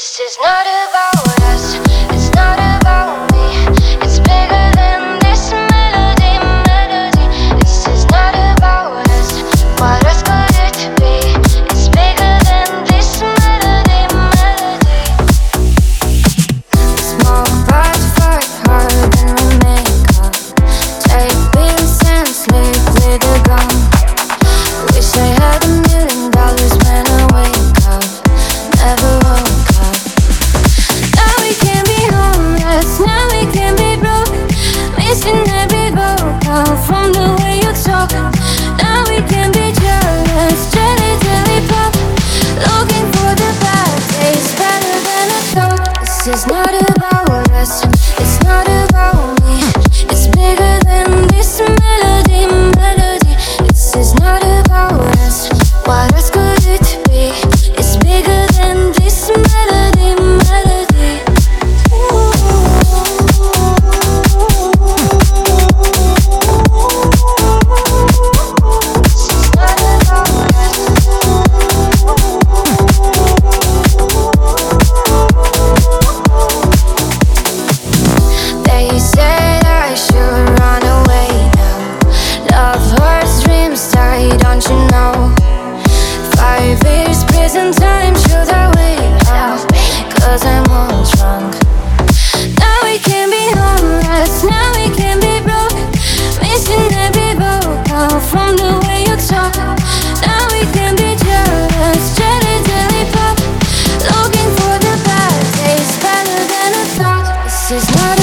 This is not about is not don't you know? Five years prison time, should I wait? Cause I'm all drunk. Now we can be homeless, now we can be broke. Missing every vocal from the way you talk. Now we can be jealous, jelly jelly pop. Looking for the bad taste better than I thought. This is not